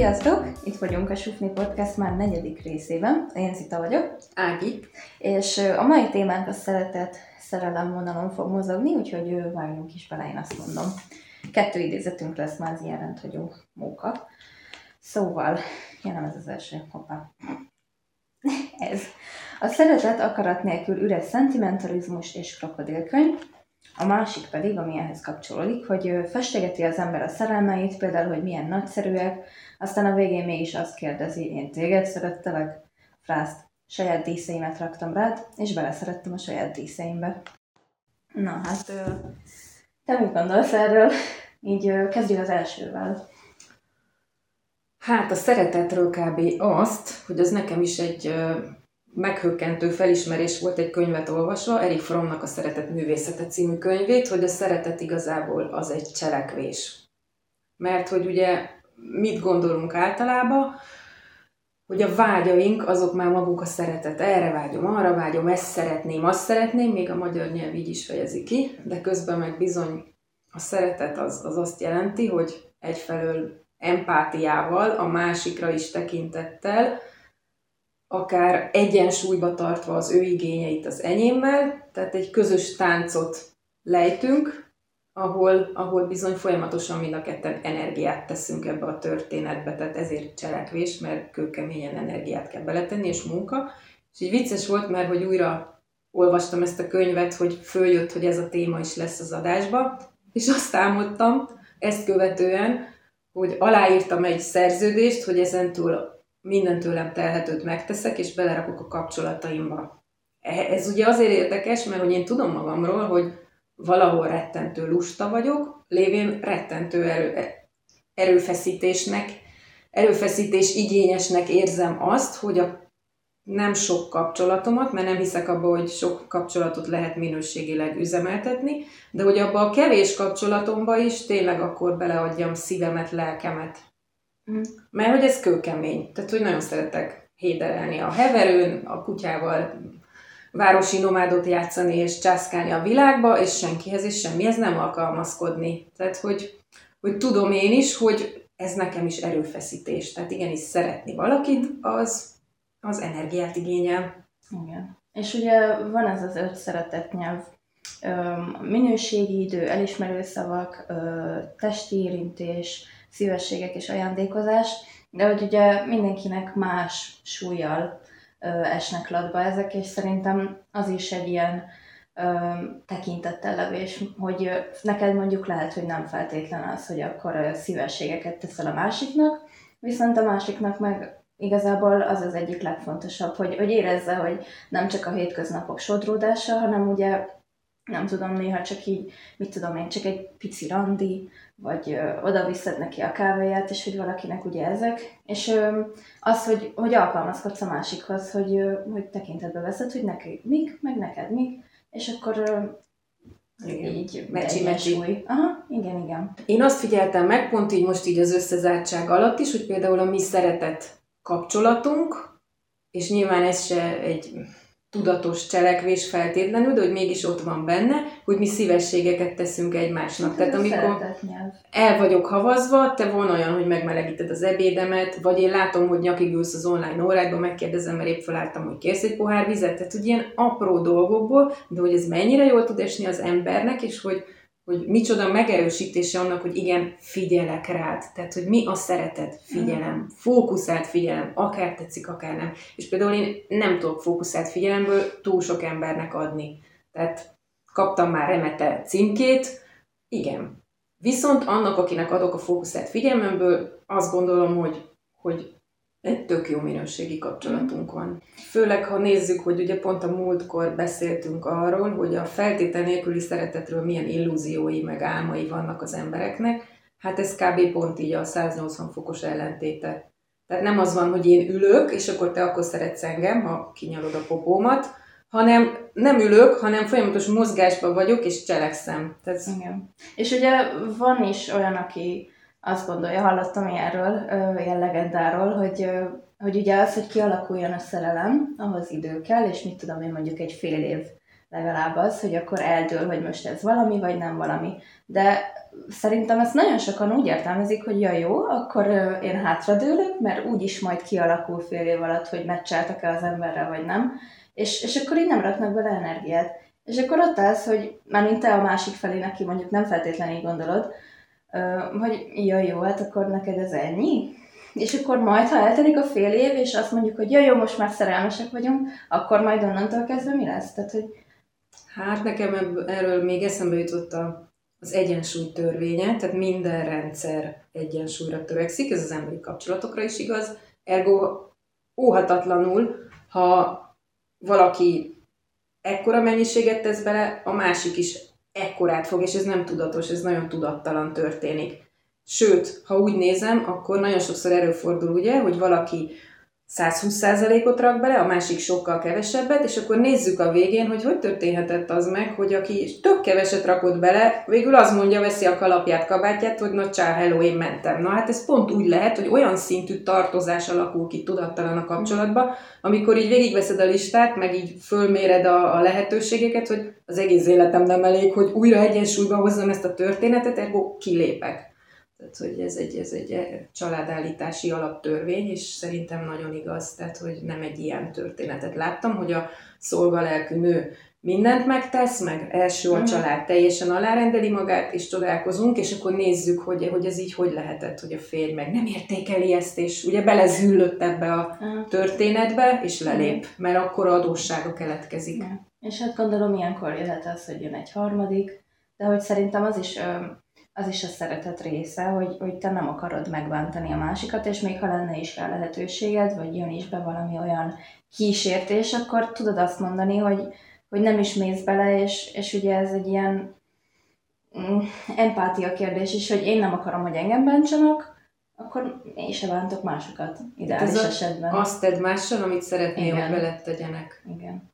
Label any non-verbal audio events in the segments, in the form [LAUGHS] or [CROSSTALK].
Sziasztok! Itt vagyunk a Sufni Podcast már negyedik részében. Én Zita vagyok. Ági. És a mai témánk a szeretet szerelem vonalon fog mozogni, úgyhogy vágjunk is bele, én azt mondom. Kettő idézetünk lesz már az ilyen rendhagyó móka. Szóval, ja nem ez az első, hoppá. ez. A szeretet akarat nélkül üres szentimentalizmus és krokodilkönyv, a másik pedig, ami ehhez kapcsolódik, hogy festegeti az ember a szerelmeit, például, hogy milyen nagyszerűek, aztán a végén mégis azt kérdezi, én téged szerettelek, frászt, saját díszeimet raktam rád, és beleszerettem a saját díszeimbe. Na hát, te mit gondolsz erről? Így kezdjük az elsővel. Hát a szeretetről kb. azt, hogy az nekem is egy meghökkentő felismerés volt egy könyvet olvasva, Erik Frommnak a Szeretet művészete című könyvét, hogy a szeretet igazából az egy cselekvés. Mert hogy ugye mit gondolunk általában, hogy a vágyaink azok már maguk a szeretet. Erre vágyom, arra vágyom, ezt szeretném, azt szeretném, még a magyar nyelv így is fejezi ki, de közben meg bizony a szeretet az, az azt jelenti, hogy egyfelől empátiával, a másikra is tekintettel, akár egyensúlyba tartva az ő igényeit az enyémmel, tehát egy közös táncot lejtünk, ahol, ahol bizony folyamatosan mind a ketten energiát teszünk ebbe a történetbe, tehát ezért cselekvés, mert kőkeményen energiát kell beletenni, és munka. És így vicces volt, mert hogy újra olvastam ezt a könyvet, hogy följött, hogy ez a téma is lesz az adásba, és azt álmodtam ezt követően, hogy aláírtam egy szerződést, hogy ezentúl minden tőlem telhetőt megteszek, és belerakok a kapcsolataimba. E, ez ugye azért érdekes, mert hogy én tudom magamról, hogy valahol rettentő lusta vagyok, lévén rettentő erő, e, erőfeszítésnek, erőfeszítés igényesnek érzem azt, hogy a nem sok kapcsolatomat, mert nem hiszek abba, hogy sok kapcsolatot lehet minőségileg üzemeltetni, de hogy abba a kevés kapcsolatomba is tényleg akkor beleadjam szívemet, lelkemet. Mm. Mert hogy ez kőkemény. Tehát, hogy nagyon szeretek héderelni a heverőn, a kutyával városi nomádot játszani és császkálni a világba, és senkihez és semmihez nem alkalmazkodni. Tehát, hogy, hogy tudom én is, hogy ez nekem is erőfeszítés. Tehát igenis szeretni valakit, az, az energiát igényel. Igen. És ugye van ez az öt szeretett nyelv, minőségi idő, elismerő szavak, testi érintés, szívességek és ajándékozás, de hogy ugye mindenkinek más súlyjal ö, esnek latba ezek, és szerintem az is egy ilyen ö, tekintettel levés, hogy neked mondjuk lehet, hogy nem feltétlen az, hogy akkor szívességeket teszel a másiknak, viszont a másiknak meg igazából az az egyik legfontosabb, hogy, hogy érezze, hogy nem csak a hétköznapok sodródása, hanem ugye nem tudom, néha csak így, mit tudom én, csak egy pici randi, vagy ö, oda viszed neki a kávéját, és hogy valakinek ugye ezek. És ö, az, hogy, hogy alkalmazkodsz a másikhoz, hogy, ö, hogy tekintetbe veszed, hogy neki mik, meg neked mik, és akkor ö, igen. így mecsi, mecsi. Aha, igen, igen. Én azt figyeltem meg, pont így most így az összezártság alatt is, hogy például a mi szeretet kapcsolatunk, és nyilván ez se egy tudatos cselekvés feltétlenül, de hogy mégis ott van benne, hogy mi szívességeket teszünk egymásnak. Hát Tehát amikor el vagyok havazva, te van olyan, hogy megmelegíted az ebédemet, vagy én látom, hogy nyakig ülsz az online órádba, megkérdezem, mert épp felálltam, hogy kérsz egy pohár vizet. Tehát, hogy ilyen apró dolgokból, de hogy ez mennyire jól tud esni az embernek, és hogy, hogy micsoda megerősítése annak, hogy igen, figyelek rád. Tehát, hogy mi a szeretet, figyelem, fókuszált figyelem, akár tetszik, akár nem. És például én nem tudok fókuszált figyelemből túl sok embernek adni. Tehát kaptam már remete címkét, igen. Viszont annak, akinek adok a fókuszált figyelmemből, azt gondolom, hogy, hogy egy tök jó minőségi kapcsolatunk van. Főleg, ha nézzük, hogy ugye pont a múltkor beszéltünk arról, hogy a feltétel nélküli szeretetről milyen illúziói meg álmai vannak az embereknek, hát ez kb. pont így a 180 fokos ellentéte. Tehát nem az van, hogy én ülök, és akkor te akkor szeretsz engem, ha kinyalod a popómat, hanem nem ülök, hanem folyamatos mozgásban vagyok, és cselekszem. Tehát... Igen. És ugye van is olyan, aki azt gondolja, hallottam ilyenről, ilyen legendáról, hogy, hogy ugye az, hogy kialakuljon a szerelem, ahhoz idő kell, és mit tudom én mondjuk egy fél év legalább az, hogy akkor eldől, hogy most ez valami, vagy nem valami. De szerintem ezt nagyon sokan úgy értelmezik, hogy ja jó, akkor én hátradőlök, mert úgyis majd kialakul fél év alatt, hogy meccseltek-e az emberrel, vagy nem, és, és akkor így nem raknak bele energiát. És akkor ott állsz, hogy már mint te a másik felé neki mondjuk nem feltétlenül így gondolod, hogy ja jó, hát akkor neked ez ennyi? És akkor majd, ha eltelik a fél év, és azt mondjuk, hogy ja jó, most már szerelmesek vagyunk, akkor majd onnantól kezdve mi lesz? Tehát, hogy... Hát nekem erről még eszembe jutott a, az egyensúly törvénye, tehát minden rendszer egyensúlyra törekszik, ez az emberi kapcsolatokra is igaz, ergo óhatatlanul, ha valaki ekkora mennyiséget tesz bele, a másik is ekkorát fog, és ez nem tudatos, ez nagyon tudattalan történik. Sőt, ha úgy nézem, akkor nagyon sokszor előfordul ugye, hogy valaki 120%-ot rak bele, a másik sokkal kevesebbet, és akkor nézzük a végén, hogy hogy történhetett az meg, hogy aki tök keveset rakott bele, végül az mondja, veszi a kalapját, kabátját, hogy na csá, hello, én mentem. Na hát ez pont úgy lehet, hogy olyan szintű tartozás alakul ki tudattalan a kapcsolatba, amikor így végigveszed a listát, meg így fölméred a, a lehetőségeket, hogy az egész életem nem elég, hogy újra egyensúlyba hozzam ezt a történetet, ergo kilépek. Tehát, hogy ez egy, ez egy családállítási alaptörvény, és szerintem nagyon igaz, tehát, hogy nem egy ilyen történetet láttam, hogy a szolgalelkű nő mindent megtesz, meg első a mhm. család teljesen alárendeli magát, és csodálkozunk, és akkor nézzük, hogy, hogy ez így hogy lehetett, hogy a férj meg nem értékeli ezt, és ugye belezüllött ebbe a történetbe, és lelép, mert akkor adóssága keletkezik. És hát gondolom, ilyenkor jöhet az, hogy jön egy harmadik, de hogy szerintem az is az is a szeretet része, hogy, hogy te nem akarod megbántani a másikat, és még ha lenne is rá lehetőséged, vagy jön is be valami olyan kísértés, akkor tudod azt mondani, hogy, hogy nem is mész bele, és, és ugye ez egy ilyen mm, empátia kérdés is, hogy én nem akarom, hogy engem bántsanak, akkor én se bántok másokat, ideális ez esetben. Azt tedd mással, amit szeretnél, hogy veled tegyenek. Igen.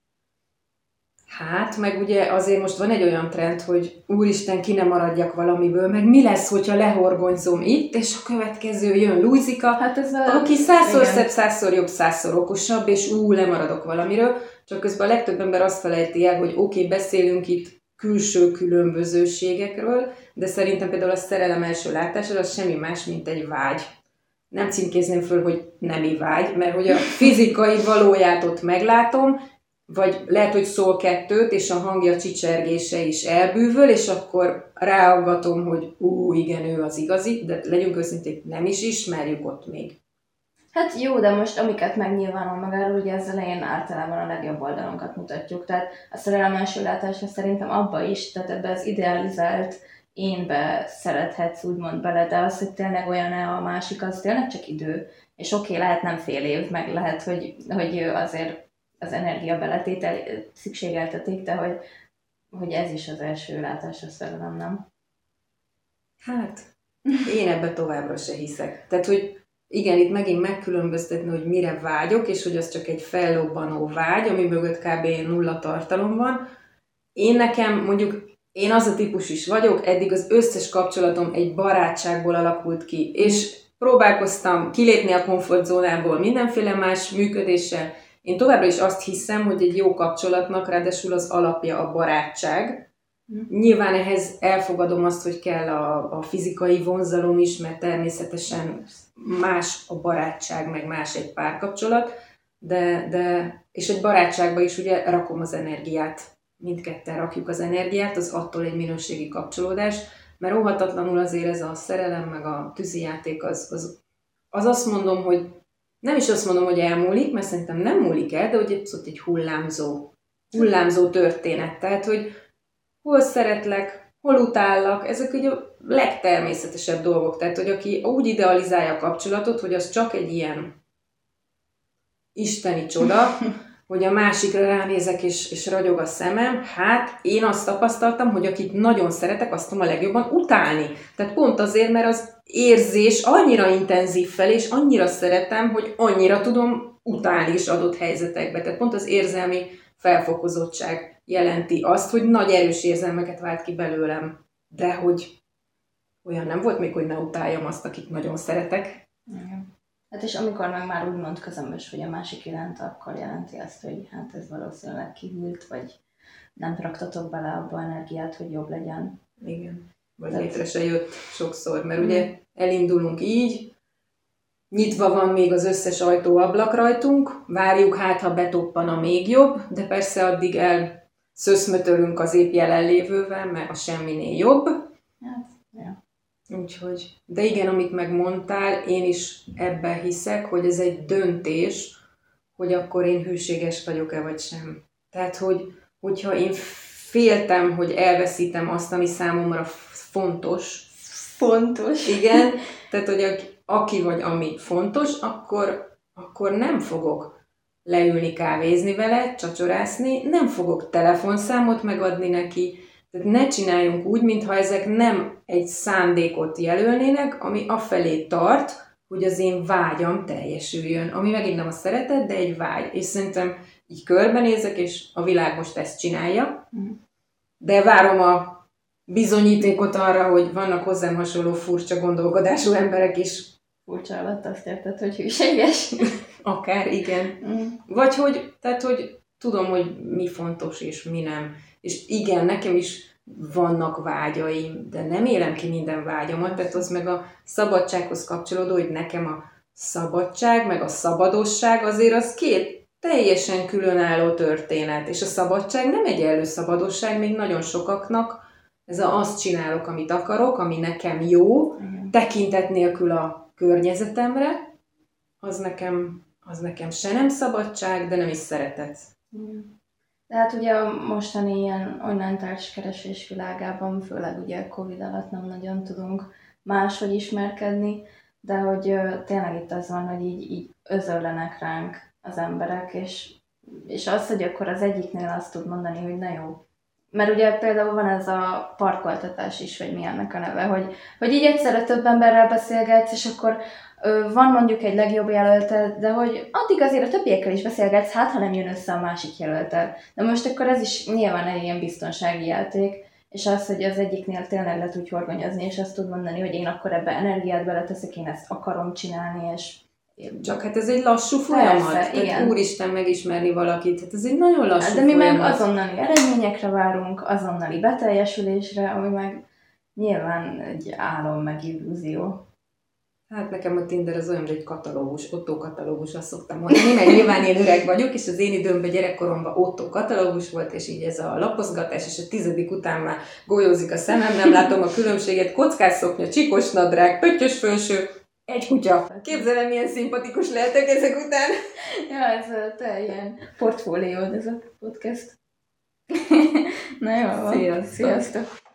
Hát, meg ugye azért most van egy olyan trend, hogy úristen, ki nem maradjak valamiből, meg mi lesz, hogyha lehorgonyzom itt, és a következő jön Lúzika, hát ez a... aki százszor igen. szebb, százszor jobb, százszor okosabb, és ú, lemaradok valamiről. Csak közben a legtöbb ember azt felejti el, hogy oké, okay, beszélünk itt külső különbözőségekről, de szerintem például a szerelem első látása az semmi más, mint egy vágy. Nem címkézném föl, hogy nemi vágy, mert hogy a fizikai valóját ott meglátom, vagy lehet, hogy szól kettőt, és a hangja csicsergése is elbűvöl, és akkor ráaggatom, hogy ú, igen, ő az igazi, de legyünk őszintén, nem is ismerjük ott még. Hát jó, de most amiket megnyilvánul magáról, ugye az elején általában a legjobb oldalunkat mutatjuk. Tehát a szerelem első látásra szerintem abba is, tehát ebbe az idealizált énbe szerethetsz úgymond bele, de az, hogy tényleg olyan-e a másik, az tényleg csak idő. És oké, okay, lehet nem fél év, meg lehet, hogy, hogy azért az energia beletétel szükségeltetik, de hogy, hogy ez is az első látásra szerelem, nem? Hát, én ebbe továbbra se hiszek. Tehát, hogy igen, itt megint megkülönböztetni, hogy mire vágyok, és hogy az csak egy fellobbanó vágy, ami mögött kb. nulla tartalom van. Én nekem mondjuk, én az a típus is vagyok, eddig az összes kapcsolatom egy barátságból alakult ki, és próbálkoztam kilépni a komfortzónából mindenféle más működéssel, én továbbra is azt hiszem, hogy egy jó kapcsolatnak ráadásul az alapja a barátság. Mm. Nyilván ehhez elfogadom azt, hogy kell a, a fizikai vonzalom is, mert természetesen más a barátság, meg más egy párkapcsolat, de, de és egy barátságba is ugye rakom az energiát. Mindketten rakjuk az energiát, az attól egy minőségi kapcsolódás, mert óhatatlanul azért ez a szerelem, meg a tűzijáték, az, az, az azt mondom, hogy nem is azt mondom, hogy elmúlik, mert szerintem nem múlik el, de hogy abszolút egy hullámzó, hullámzó történet. Tehát, hogy hol szeretlek, hol utállak, ezek ugye a legtermészetesebb dolgok. Tehát, hogy aki úgy idealizálja a kapcsolatot, hogy az csak egy ilyen isteni csoda, [LAUGHS] hogy a másikra ránézek és, és ragyog a szemem, hát én azt tapasztaltam, hogy akit nagyon szeretek, azt tudom a legjobban utálni. Tehát pont azért, mert az érzés annyira intenzív fel, és annyira szeretem, hogy annyira tudom utálni is adott helyzetekbe. Tehát pont az érzelmi felfokozottság jelenti azt, hogy nagy erős érzelmeket vált ki belőlem. De hogy olyan nem volt még, hogy ne utáljam azt, akit nagyon szeretek. Igen. Hát és amikor meg már úgymond közömbös, hogy a másik iránt, akkor jelenti azt, hogy hát ez valószínűleg kihűlt, vagy, nem raktatok bele abba energiát, hogy jobb legyen. Igen. Vagy Tehát... létre se jött sokszor, mert ugye elindulunk így, Nyitva van még az összes ajtó-ablak rajtunk, várjuk hát, ha betoppan a még jobb, de persze addig el szöszmötölünk az épp jelenlévővel, mert a semminél jobb. Hát. Úgyhogy, de igen, amit megmondtál, én is ebben hiszek, hogy ez egy döntés, hogy akkor én hűséges vagyok-e vagy sem. Tehát, hogy, hogyha én féltem, hogy elveszítem azt, ami számomra fontos. Fontos. Igen, [LAUGHS] tehát, hogy aki vagy ami fontos, akkor, akkor nem fogok leülni kávézni vele, csacsorászni, nem fogok telefonszámot megadni neki, tehát ne csináljunk úgy, mintha ezek nem egy szándékot jelölnének, ami afelé tart, hogy az én vágyam teljesüljön. Ami megint nem a szeretet, de egy vágy. És szerintem így körbenézek, és a világ most ezt csinálja. Mhm. De várom a bizonyítékot arra, hogy vannak hozzám hasonló furcsa gondolkodású emberek is, furcsa alatt azt érted, hogy hűséges. [LAUGHS] Akár, igen. Mm. Vagy hogy, tehát, hogy tudom, hogy mi fontos és mi nem. És igen, nekem is vannak vágyaim, de nem élem ki minden vágyamat, tehát az meg a szabadsághoz kapcsolódó, hogy nekem a szabadság, meg a szabadosság azért az két teljesen különálló történet, és a szabadság nem egy szabadosság, még nagyon sokaknak ez a azt csinálok, amit akarok, ami nekem jó, Igen. tekintet nélkül a környezetemre, az nekem, az nekem se nem szabadság, de nem is szeretet. De hát ugye a mostani ilyen online társkeresés világában, főleg ugye Covid alatt nem nagyon tudunk máshogy ismerkedni, de hogy tényleg itt az van, hogy így, így özöllenek ránk az emberek, és, és az, hogy akkor az egyiknél azt tud mondani, hogy na jó, mert ugye például van ez a parkoltatás is, vagy mi ennek a neve, hogy, hogy így egyszerre több emberrel beszélgetsz, és akkor ö, van mondjuk egy legjobb jelölted, de hogy addig azért a többiekkel is beszélgetsz, hát ha nem jön össze a másik jelölted. De most akkor ez is nyilván egy ilyen biztonsági játék, és az, hogy az egyiknél tényleg le tudj horgonyozni, és azt tud mondani, hogy én akkor ebbe energiát beleteszek, én ezt akarom csinálni, és csak hát ez egy lassú folyamat. Persze, tehát igen. úristen megismerni valakit, hát ez egy nagyon lassú De mi folyamat. meg azonnali eredményekre várunk, azonnali beteljesülésre, ami meg nyilván egy álom meg illúzió. Hát nekem a Tinder az olyan, hogy egy katalógus, Otto katalógus, azt szoktam mondani, mert nyilván én öreg vagyok, és az én időmben, gyerekkoromban Otto katalógus volt, és így ez a lapozgatás, és a tizedik után már golyózik a szemem, nem látom a különbséget, kockás szoknya, csikos nadrág, pöttyös főső, egy kutya. Képzelem, milyen szimpatikus lehetek ezek után. ja, ez a te ilyen portfóliód, ez a podcast. [LAUGHS] Na jó, Sziasztok. Sziasztok.